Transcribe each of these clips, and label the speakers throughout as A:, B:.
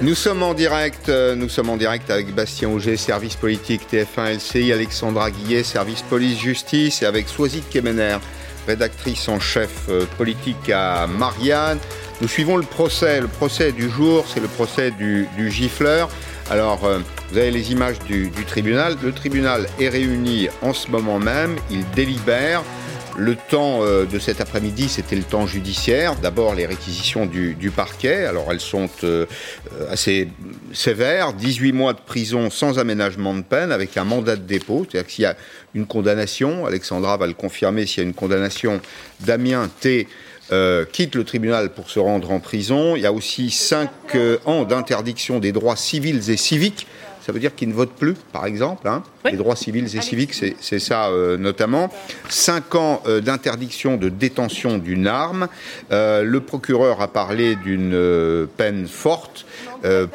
A: Nous sommes en direct, euh, nous sommes en direct avec Bastien Auger, service politique TF1 LCI, Alexandra Guillet, service police-justice, et avec Soisy Kemener, rédactrice en chef euh, politique à Marianne. Nous suivons le procès. Le procès du jour, c'est le procès du, gifleur. Alors, euh, vous avez les images du, du tribunal. Le tribunal est réuni en ce moment même. Il délibère. Le temps euh, de cet après-midi, c'était le temps judiciaire. D'abord, les réquisitions du, parquet. Alors, elles sont euh, assez sévères. 18 mois de prison sans aménagement de peine, avec un mandat de dépôt. C'est-à-dire que s'il y a une condamnation, Alexandra va le confirmer, s'il y a une condamnation, Damien T. Euh, quitte le tribunal pour se rendre en prison. Il y a aussi 5 ans d'interdiction des droits civils et civiques ça veut dire qu'ils ne votent plus, par exemple. Hein. Les droits civils et civiques, c'est ça euh, notamment. Cinq ans euh, d'interdiction de détention d'une arme. Euh, le procureur a parlé d'une peine forte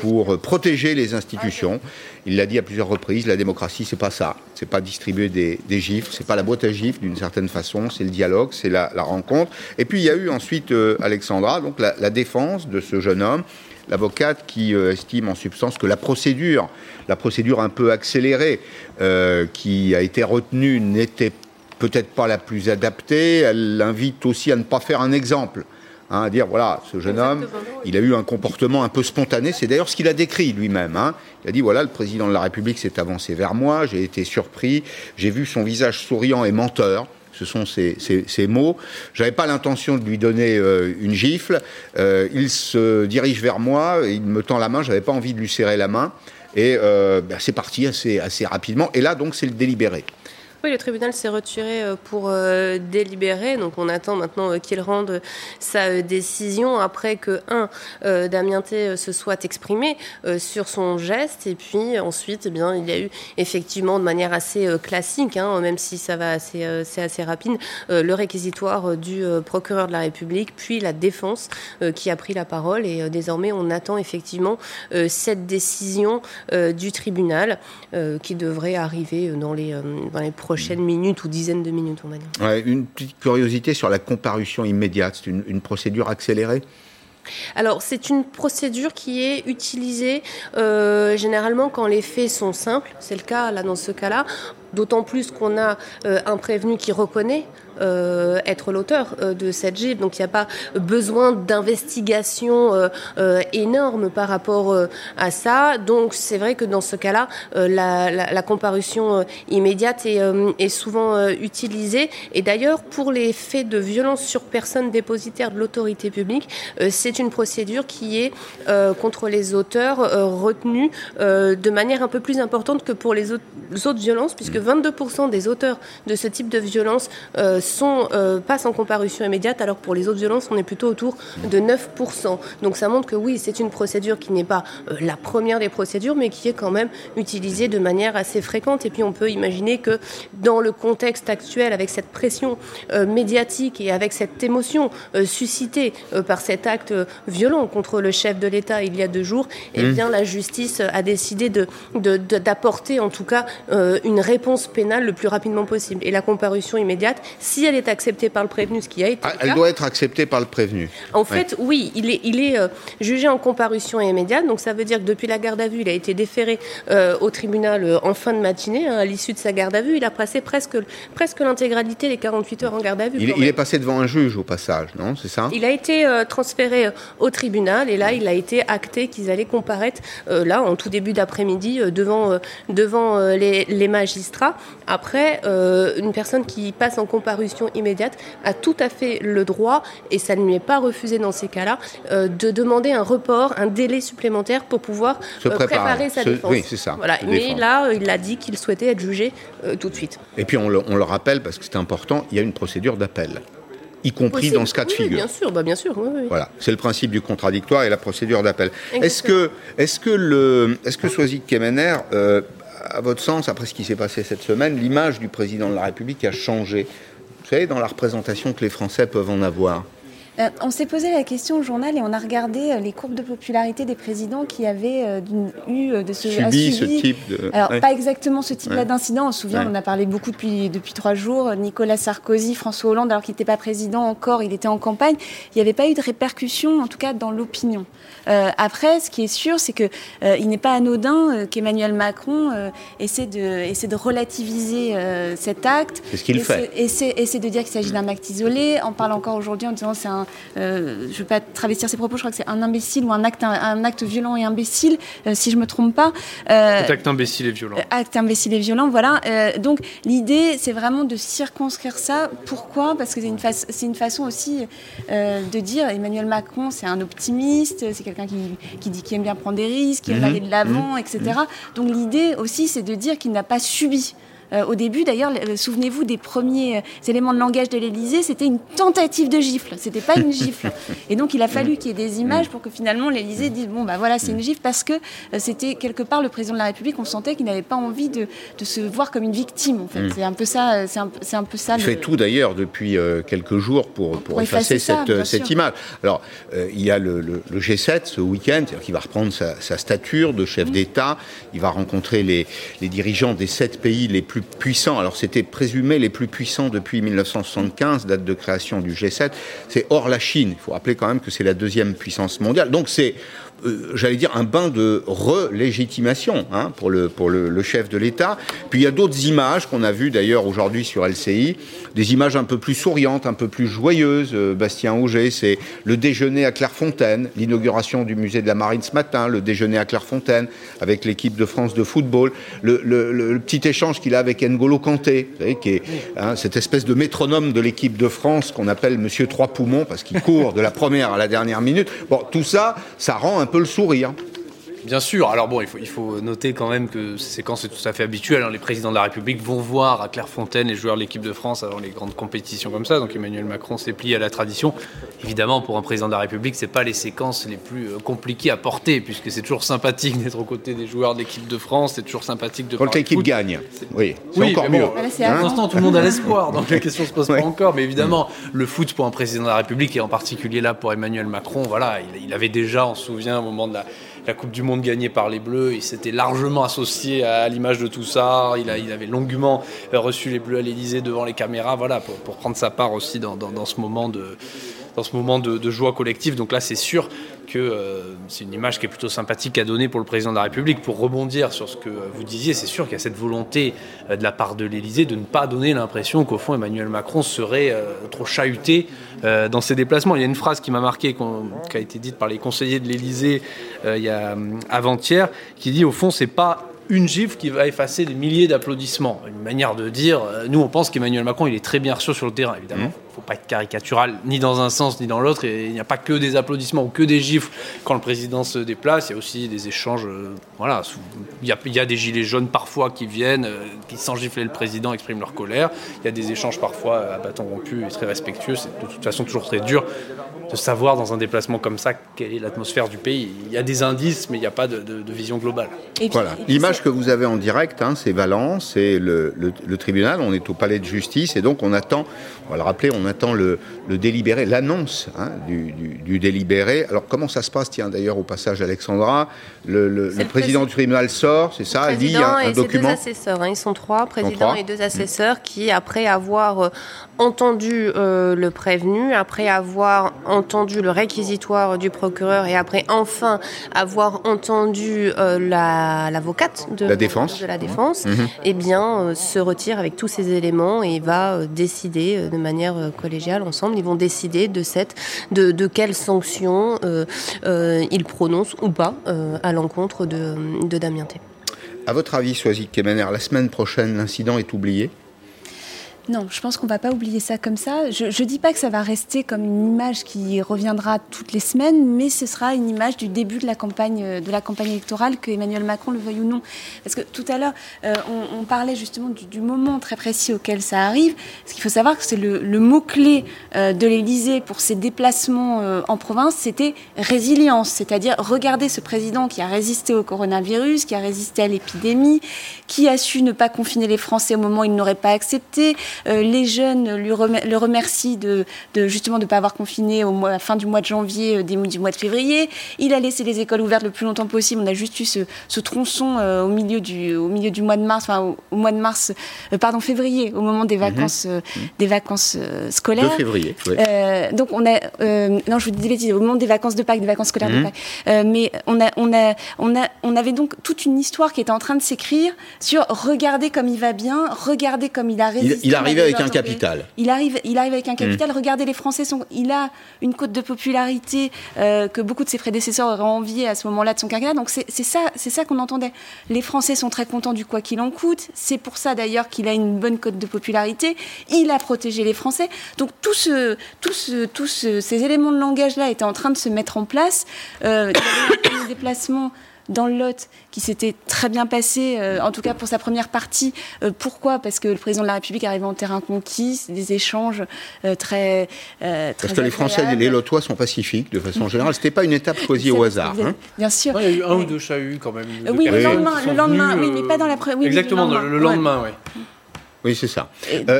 A: pour protéger les institutions. Il l'a dit à plusieurs reprises, la démocratie, c'est pas ça. C'est pas distribuer des, des gifles, c'est pas la boîte à gifles d'une certaine façon, c'est le dialogue, c'est la, rencontre. Et puis il y a eu ensuite Alexandra, donc la défense de ce jeune homme l'avocate qui euh, estime en substance que la procédure, la procédure un peu accélérée euh, qui a été retenue n'était peut-être pas la plus adaptée. Elle l'invite aussi à ne pas faire un exemple. Hein, à dire voilà, ce jeune homme, il a eu un comportement un peu spontané. C'est d'ailleurs ce qu'il a décrit lui-même. Hein. Il a dit voilà, le président de la République s'est avancé vers moi, j'ai été surpris, j'ai vu son visage souriant et menteur. Ce sont ces, ces, mots. J'avais pas l'intention de lui donner euh, une gifle. Euh, il se dirige vers moi, il me tend la main. J'avais pas envie de lui serrer la main. Et euh, ben, c'est parti assez, assez rapidement. Et là, donc, c'est le délibéré.
B: Oui, le tribunal s'est retiré euh, pour euh, délibérer, donc on attend maintenant euh, qu'il rende sa décision après que, un, Damien T se soit exprimé sur son geste, et puis ensuite, eh bien, il y a eu effectivement de manière assez classique, hein, même si ça va assez, c'est assez rapide, le réquisitoire du procureur de la République, puis la défense qui a pris la parole, et désormais on attend effectivement cette décision du tribunal qui devrait arriver dans les, dans les prochains prochaines minutes ou dizaines de minutes, on va
A: dire. une petite curiosité sur la comparution immédiate, c'est une, procédure accélérée?
B: Alors, c'est une procédure qui est utilisée euh, généralement quand les faits sont simples. C'est le cas là dans ce cas-là. D'autant plus qu'on a euh, un prévenu qui reconnaît euh, être l'auteur euh, de cette gifle. Donc il n'y a pas besoin d'investigation énorme par rapport à ça. Donc c'est vrai que dans ce cas-là, la, comparution immédiate est, souvent utilisée. Et d'ailleurs, pour les faits de violence sur personne dépositaire de l'autorité publique, c'est une procédure qui est contre les auteurs retenue de manière un peu plus importante que pour les autres, autres violences, puisque 22% des auteurs de ce type de violence sont, euh, passent en comparution immédiate, alors que pour les autres violences, on est plutôt autour de 9%. Donc ça montre que oui, c'est une procédure qui n'est pas euh, la première des procédures, mais qui est quand même utilisée de manière assez fréquente. Et puis on peut imaginer que dans le contexte actuel, avec cette pression euh, médiatique et avec cette émotion suscitée par cet acte violent contre le chef de l'État il y a deux jours, eh mmh. bien la justice a décidé d'apporter de, en tout cas une réponse pénale le plus rapidement possible. Et la comparution immédiate, si elle est acceptée par le prévenu, ce qui a été.
A: Ah, elle doit être acceptée par le prévenu.
B: En fait, oui, il est, il est euh, jugé en comparution immédiate. Donc ça veut dire que depuis la garde à vue, il a été déféré euh, au tribunal euh, en fin de matinée. Hein, à l'issue de sa garde à vue, il a passé presque, presque l'intégralité des 48 heures en garde à vue.
A: Il, est passé devant un juge au passage, non C'est ça?
B: Il a été transféré au tribunal et là, il a été acté qu'ils allaient comparaître là en tout début d'après-midi devant, devant les, les, magistrats. Après, une personne qui passe en comparution immédiate a tout à fait le droit, et ça ne lui est pas refusé dans ces cas-là, euh, de demander un report, un délai supplémentaire pour pouvoir
A: euh, préparer sa
B: défense.
A: Oui, c'est ça.
B: Voilà. Mais là, euh, il a dit qu'il souhaitait être jugé tout de suite.
A: Et puis on le, on le rappelle, parce que c'est important, il y a une procédure d'appel y compris dans ce cas de figure.
B: Bien sûr, bah bien sûr.
A: Voilà, c'est le principe du contradictoire et la procédure d'appel. Est-ce que, est-ce que le, est-ce que Kemener, à votre sens, après ce qui s'est passé cette semaine, l'image du président de la République a changé. Dans la représentation que les Français peuvent en avoir
C: euh, on s'est posé la question au journal et on a regardé euh, les courbes de popularité des présidents qui avaient euh, eu de
A: ce, subi, ce type
C: de... Alors, pas exactement ce type-là d'incident. On se souvient, on en a parlé beaucoup depuis, depuis trois jours. Nicolas Sarkozy, François Hollande, alors qu'il n'était pas président encore, il était en campagne. Il n'y avait pas eu de répercussions, en tout cas dans l'opinion. après, ce qui est sûr, c'est qu'il il n'est pas anodin qu'Emmanuel Macron essaie, de, essaie de relativiser cet acte.
A: C'est ce qu'il fait.
C: Essaie, essaie de dire qu'il s'agit d'un acte isolé. On parle encore aujourd'hui en disant c'est un euh, je ne vais pas travestir ses propos, je crois que c'est un imbécile ou un acte, un, acte violent et imbécile, euh, si je me trompe pas.
D: Euh, acte imbécile et violent.
C: acte imbécile et violent, voilà. donc l'idée, c'est vraiment de circonscrire ça. Pourquoi? Parce que c'est une, façon aussi de dire Emmanuel Macron, c'est un optimiste, c'est quelqu'un qui, dit qu'il aime bien prendre des risques, qui aime mhm. aller de l'avant, mhm. etc. Donc l'idée aussi, c'est de dire qu'il n'a pas subi euh, au début, d'ailleurs, euh, souvenez-vous des premiers euh, éléments de langage de l'Élysée, c'était une tentative de gifle, c'était pas une gifle. Et donc, il a fallu qu'il y ait des images pour que finalement l'Élysée dise bon, bah voilà, c'est une gifle parce que c'était quelque part le président de la République, on sentait qu'il n'avait pas envie de, se voir comme une victime. En fait, mm. c'est un peu ça. C'est un, peu ça.
A: Il fait tout d'ailleurs depuis quelques jours pour, pour, effacer, cette, cette image. Alors, il y a le, G7 ce week-end, qui va reprendre sa, stature de chef mm. d'État. Il va rencontrer les, les dirigeants des sept pays les plus puissants. Alors c'était présumé les plus puissants depuis 1975, date de création du G7. C'est hors la Chine. Il faut rappeler quand même que c'est la deuxième puissance mondiale. Donc c'est j'allais dire, un bain de relégitimation hein, pour, le, pour le, chef de l'État. Puis il y a d'autres images qu'on a vues d'ailleurs aujourd'hui sur LCI, des images un peu plus souriantes, un peu plus joyeuses. Euh, Bastien Auger, c'est le déjeuner à Clairefontaine, l'inauguration du musée de la Marine ce matin, le déjeuner à Clairefontaine avec l'équipe de France de football, le, le, petit échange qu'il a avec N'Golo Kanté, vous savez, qui est hein, cette espèce de métronome de l'équipe de France qu'on appelle Monsieur Trois Poumons parce qu'il court de la première à la dernière minute. Bon, tout ça, ça rend un peu le sourire.
D: Bien sûr. Alors bon, il faut, il faut noter quand même que ces séquences c'est tout à fait habituel. Hein. Les présidents de la République vont voir à Clairefontaine les joueurs de l'équipe de France avant les grandes compétitions comme ça. Donc Emmanuel Macron s'est plié à la tradition. Évidemment, pour un président de la République, c'est pas les séquences les plus euh, compliquées à porter, puisque c'est toujours sympathique d'être aux côtés des joueurs de l'équipe de France. C'est toujours sympathique de.
A: Quand l'équipe gagne, oui, c'est encore mieux. Pour
D: l'instant, tout le monde a l'espoir, donc la question se pose pas encore. Mais évidemment, le foot pour un président de la République et en particulier là pour Emmanuel Macron, voilà, il, il avait déjà, on se souvient, au moment de la la Coupe du Monde gagnée par les Bleus. Il s'était largement associé à l'image de tout ça. Il, avait longuement reçu les Bleus à l'Elysée devant les caméras, voilà, pour, prendre sa part aussi dans, ce moment de dans ce moment de, joie collective. Donc là, c'est sûr que euh, c'est une image qui est plutôt sympathique à donner pour le président de la République. Pour rebondir sur ce que vous disiez, c'est sûr qu'il y a cette volonté euh, de la part de l'Élysée de ne pas donner l'impression qu'au fond Emmanuel Macron serait euh, trop chahuté dans ses déplacements. Il y a une phrase qui m'a marqué, qui a été dite par les conseillers de l'Élysée il a avant-hier, qui dit au fond c'est pas une gifle qui va effacer des milliers d'applaudissements. Une manière de dire, nous on pense qu'Emmanuel Macron il est très bien reçu sur le terrain évidemment. Faut pas être caricatural ni dans un sens ni dans l'autre. Et il n'y a pas que des applaudissements ou que des gifles quand le président se déplace. Il y a aussi des échanges. Euh, voilà, il y, a, il y, a, des gilets jaunes parfois qui viennent, euh, qui sans gifler le président expriment leur colère. Il y a des échanges parfois à bâton rompu et très respectueux. C'est de toute façon toujours très dur de savoir dans un déplacement comme ça quelle est l'atmosphère du pays. Il y a des indices, mais il n'y a pas de, vision globale.
A: voilà. L'image que vous avez en direct, hein, c'est Valence, c'est le, le, tribunal. On est au palais de justice et donc on attend. On va le rappeler, on attend le, délibéré, l'annonce hein, du, délibéré. Alors comment ça se passe Tiens, d'ailleurs, au passage, Alexandra, le, président du tribunal sort, c'est ça, lit un, un
B: et
A: document.
B: Deux assesseurs, hein, ils sont trois, président et deux assesseurs, qui, après avoir euh, entendu euh, le prévenu, après avoir entendu le réquisitoire du procureur et après enfin avoir entendu euh, l'avocate de
A: la défense,
B: de la défense, mmh. eh bien, se retire avec tous ces éléments et va décider de manière collégiale ensemble. Ils vont décider de cette, de, de quelles sanctions ils prononcent ou pas à l'encontre de, de Damien T.
A: À votre avis, Soazic Kemener, la semaine prochaine, l'incident est oublié?
C: Non, je pense qu'on va pas oublier ça comme ça. Je ne dis pas que ça va rester comme une image qui reviendra toutes les semaines, mais ce sera une image du début de la campagne, de la campagne électorale, que Emmanuel Macron le veuille ou non. Parce que tout à l'heure, euh, on, parlait justement du, moment très précis auquel ça arrive. Ce qu'il faut savoir, que c'est le, mot-clé euh, de l'Élysée pour ses déplacements euh, en province, c'était résilience. C'est-à-dire, regarder ce président qui a résisté au coronavirus, qui a résisté à l'épidémie, qui a su ne pas confiner les Français au moment où il n'aurait pas accepté, les jeunes lui le remercient de, de justement de ne pas avoir confiné au mois, à la fin du mois de janvier, début du mois de février. Il a laissé les écoles ouvertes le plus longtemps possible. On a juste eu ce, tronçon au, milieu du, au milieu du mois de mars, enfin au, mois de mars, pardon, février, au moment des mhm. vacances, des vacances scolaires. De
A: février.
C: donc on a, non, je vous dis des bêtises, au moment des vacances de Pâques, des vacances scolaires de mhm. Pâques. mais on a, on a, on a, on avait donc toute une histoire qui était en train de s'écrire sur regarder comme il va bien, regarder comme il a résisté.
A: Il, arrive avec un capital.
C: Il arrive, il arrive avec un capital. Mm. Regardez, les Français sont. Il a une cote de popularité euh, que beaucoup de ses prédécesseurs auraient envié à ce moment-là de son quinquennat. Donc c'est ça, c'est ça qu'on entendait. Les Français sont très contents du quoi qu'il en coûte. C'est pour ça d'ailleurs qu'il a une bonne cote de popularité. Il a protégé les Français. Donc tout ce, tout ce, tous ces éléments de langage-là étaient en train de se mettre en place. Euh, il y avait un déplacement dans le Lot qui s'était très bien passé, euh, en tout cas pour sa première partie. Euh, pourquoi? Parce que le président de la République arrive en terrain conquis, des échanges euh, très, très,
A: Parce que les Français et les Lotois sont pacifiques de façon générale. C'était pas une étape choisie au hasard. Hein.
C: bien sûr.
D: il y a eu un ou deux chahuts quand même.
C: oui, le lendemain, le lendemain oui, mais pas dans la. Oui,
D: Exactement, le lendemain, oui.
A: Oui, c'est ça.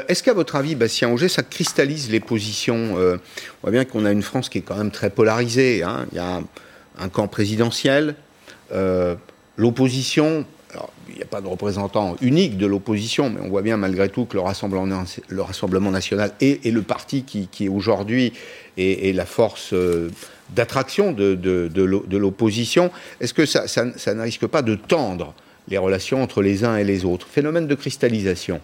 A: Est-ce qu'à votre avis, Bastien Auger, ça cristallise les positions On voit bien qu'on a une France qui est quand même très polarisée. Hein. Il y a un camp présidentiel, l'opposition, il n'y a pas de représentant unique de l'opposition, mais on voit bien malgré tout que le Rassemblement, le Rassemblement national est, le parti qui, qui aujourd'hui est, la force euh, d'attraction de, l'opposition. Est-ce que ça ne risque pas de tendre les relations entre les uns et les autres? Phénomène de cristallisation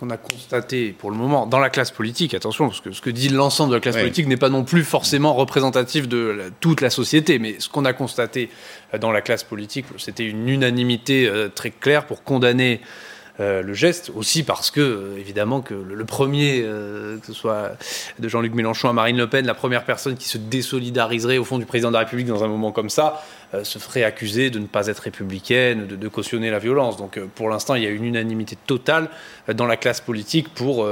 D: qu'on a constaté pour le moment dans la classe politique, attention, parce que ce que dit l'ensemble de la classe politique n'est pas non plus forcément représentatif de toute la société, mais ce qu'on a constaté euh, dans la classe politique, c'était une unanimité euh, très claire pour condamner euh, le geste, aussi parce que, évidemment, que le, premier, que ce soit de Jean-Luc Mélenchon à Marine Le Pen, la première personne qui se désolidariserait au fond du président de la République dans un moment comme ça, se ferait accuser de ne pas être républicaine, de, cautionner la violence. Donc euh, pour l'instant, il y a une unanimité totale euh, dans la classe politique pour,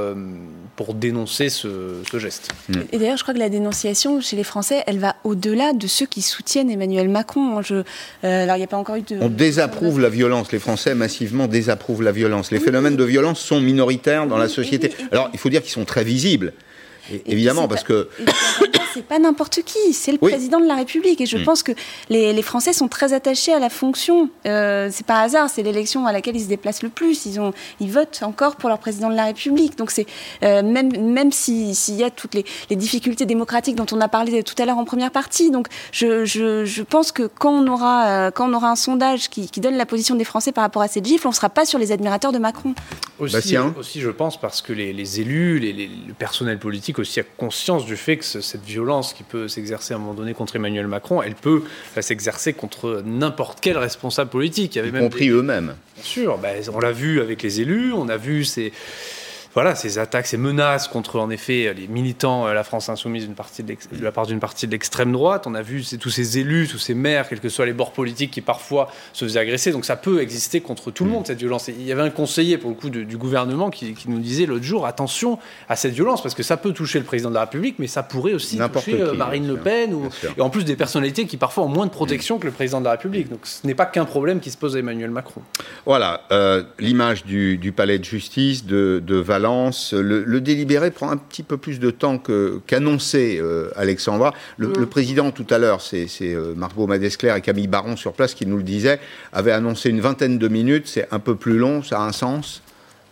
D: pour dénoncer ce, geste.
C: Et d'ailleurs, je crois que la dénonciation chez les Français, elle va au-delà de ceux qui soutiennent Emmanuel Macron. Je, alors, il n'y a pas encore eu de...
A: On désapprouve la violence. Les Français massivement désapprouvent la violence. Les phénomènes de violence sont minoritaires dans la société. Alors, il faut dire qu'ils sont très visibles. évidemment, parce que
C: c'est pas n'importe qui, c'est le président de la République. Et je hmm. pense que les, Français sont très attachés à la fonction. Euh, c'est pas hasard, c'est l'élection à laquelle ils se déplacent le plus. Ils, ont, ils votent encore pour leur président de la République. Donc c'est euh, même, même s'il y a toutes les, difficultés démocratiques dont on a parlé tout à l'heure en première partie. Donc je, je, je, pense que quand on aura, euh, quand on aura un sondage qui, qui, donne la position des Français par rapport à cette gifle, on ne sera pas sur les admirateurs de Macron.
D: Aussi, aussi je pense, parce que les, les élus, les, le personnel politique aussi a conscience du fait que cette violence violence qui peut s'exercer à un moment donné contre Emmanuel Macron, elle peut s'exercer contre n'importe quel responsable politique.
A: Il y avait y compris eux-mêmes.
D: Bien sûr, ben, on l'a vu avec les élus, on a vu ces voilà, ces attaques, ces menaces contre, en effet, les militants à la France insoumise d'une partie de, la part d'une partie de l'extrême droite. On a vu tous ces élus, tous ces maires, quels que soient les bords politiques, qui parfois se faisaient agresser. Donc ça peut exister contre tout le monde, cette violence. il y avait un conseiller, pour le coup, du gouvernement qui, nous disait l'autre jour, attention à cette violence, parce que ça peut toucher le président de la République, mais ça pourrait aussi toucher euh, Marine Le Pen, ou, et en plus des personnalités qui parfois ont moins de protection que le président de la République. Donc ce n'est pas qu'un problème qui se pose à Emmanuel Macron.
A: Voilà, euh, l'image du, palais de justice de, de le, délibéré prend un petit peu plus de temps qu'annoncé, euh, Alexandra. Le, mm. président, tout à l'heure, c'est euh, Margot Madescler et Camille Baron sur place qui nous le disaient, avait annoncé une vingtaine de minutes. C'est un peu plus long, ça a un sens?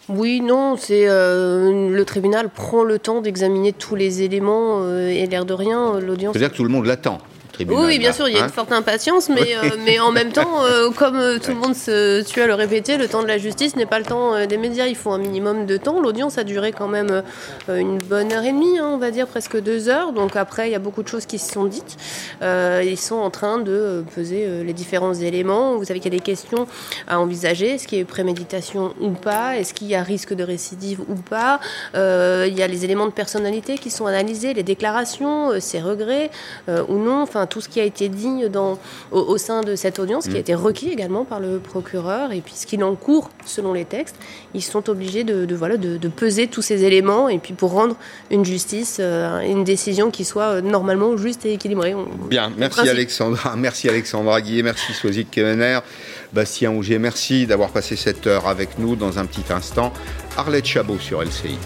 B: Oui, non, c'est euh, le tribunal prend le temps d'examiner tous les éléments et l'air de rien, l'audience.
A: C'est-à-dire que tout le monde l'attend.
B: Oui, bien sûr, il y a une hein forte impatience, mais, euh, mais en même temps, euh, comme euh, tout le monde se tue à le répéter, le temps de la justice n'est pas le temps des médias. Il faut un minimum de temps. L'audience a duré quand même une bonne heure et demie, hein, on va dire presque deux heures. Donc après, il y a beaucoup de choses qui se sont dites. ils sont en train de peser les différents éléments. Vous savez qu'il y a des questions à envisager. Est-ce qu'il y a eu préméditation ou pas? Est-ce qu'il y a risque de récidive ou pas? Il y a les éléments de personnalité qui sont analysés, les déclarations, ses regrets ou non. Enfin, tout ce qui a été dit dans, au, sein de cette audience, qui a mm. été requis également par le procureur, et puis ce qu'il en court selon les textes, ils sont obligés de, voilà, de, peser tous ces éléments, et puis pour rendre une justice, euh, une décision qui soit euh, normalement juste et équilibrée.
A: Bien, merci Alexandra, merci Alexandra Guillet, merci Sozik Kemener. Bastien Auger, merci d'avoir passé cette heure avec nous. Dans un petit instant, Arlette Chabot sur LCI.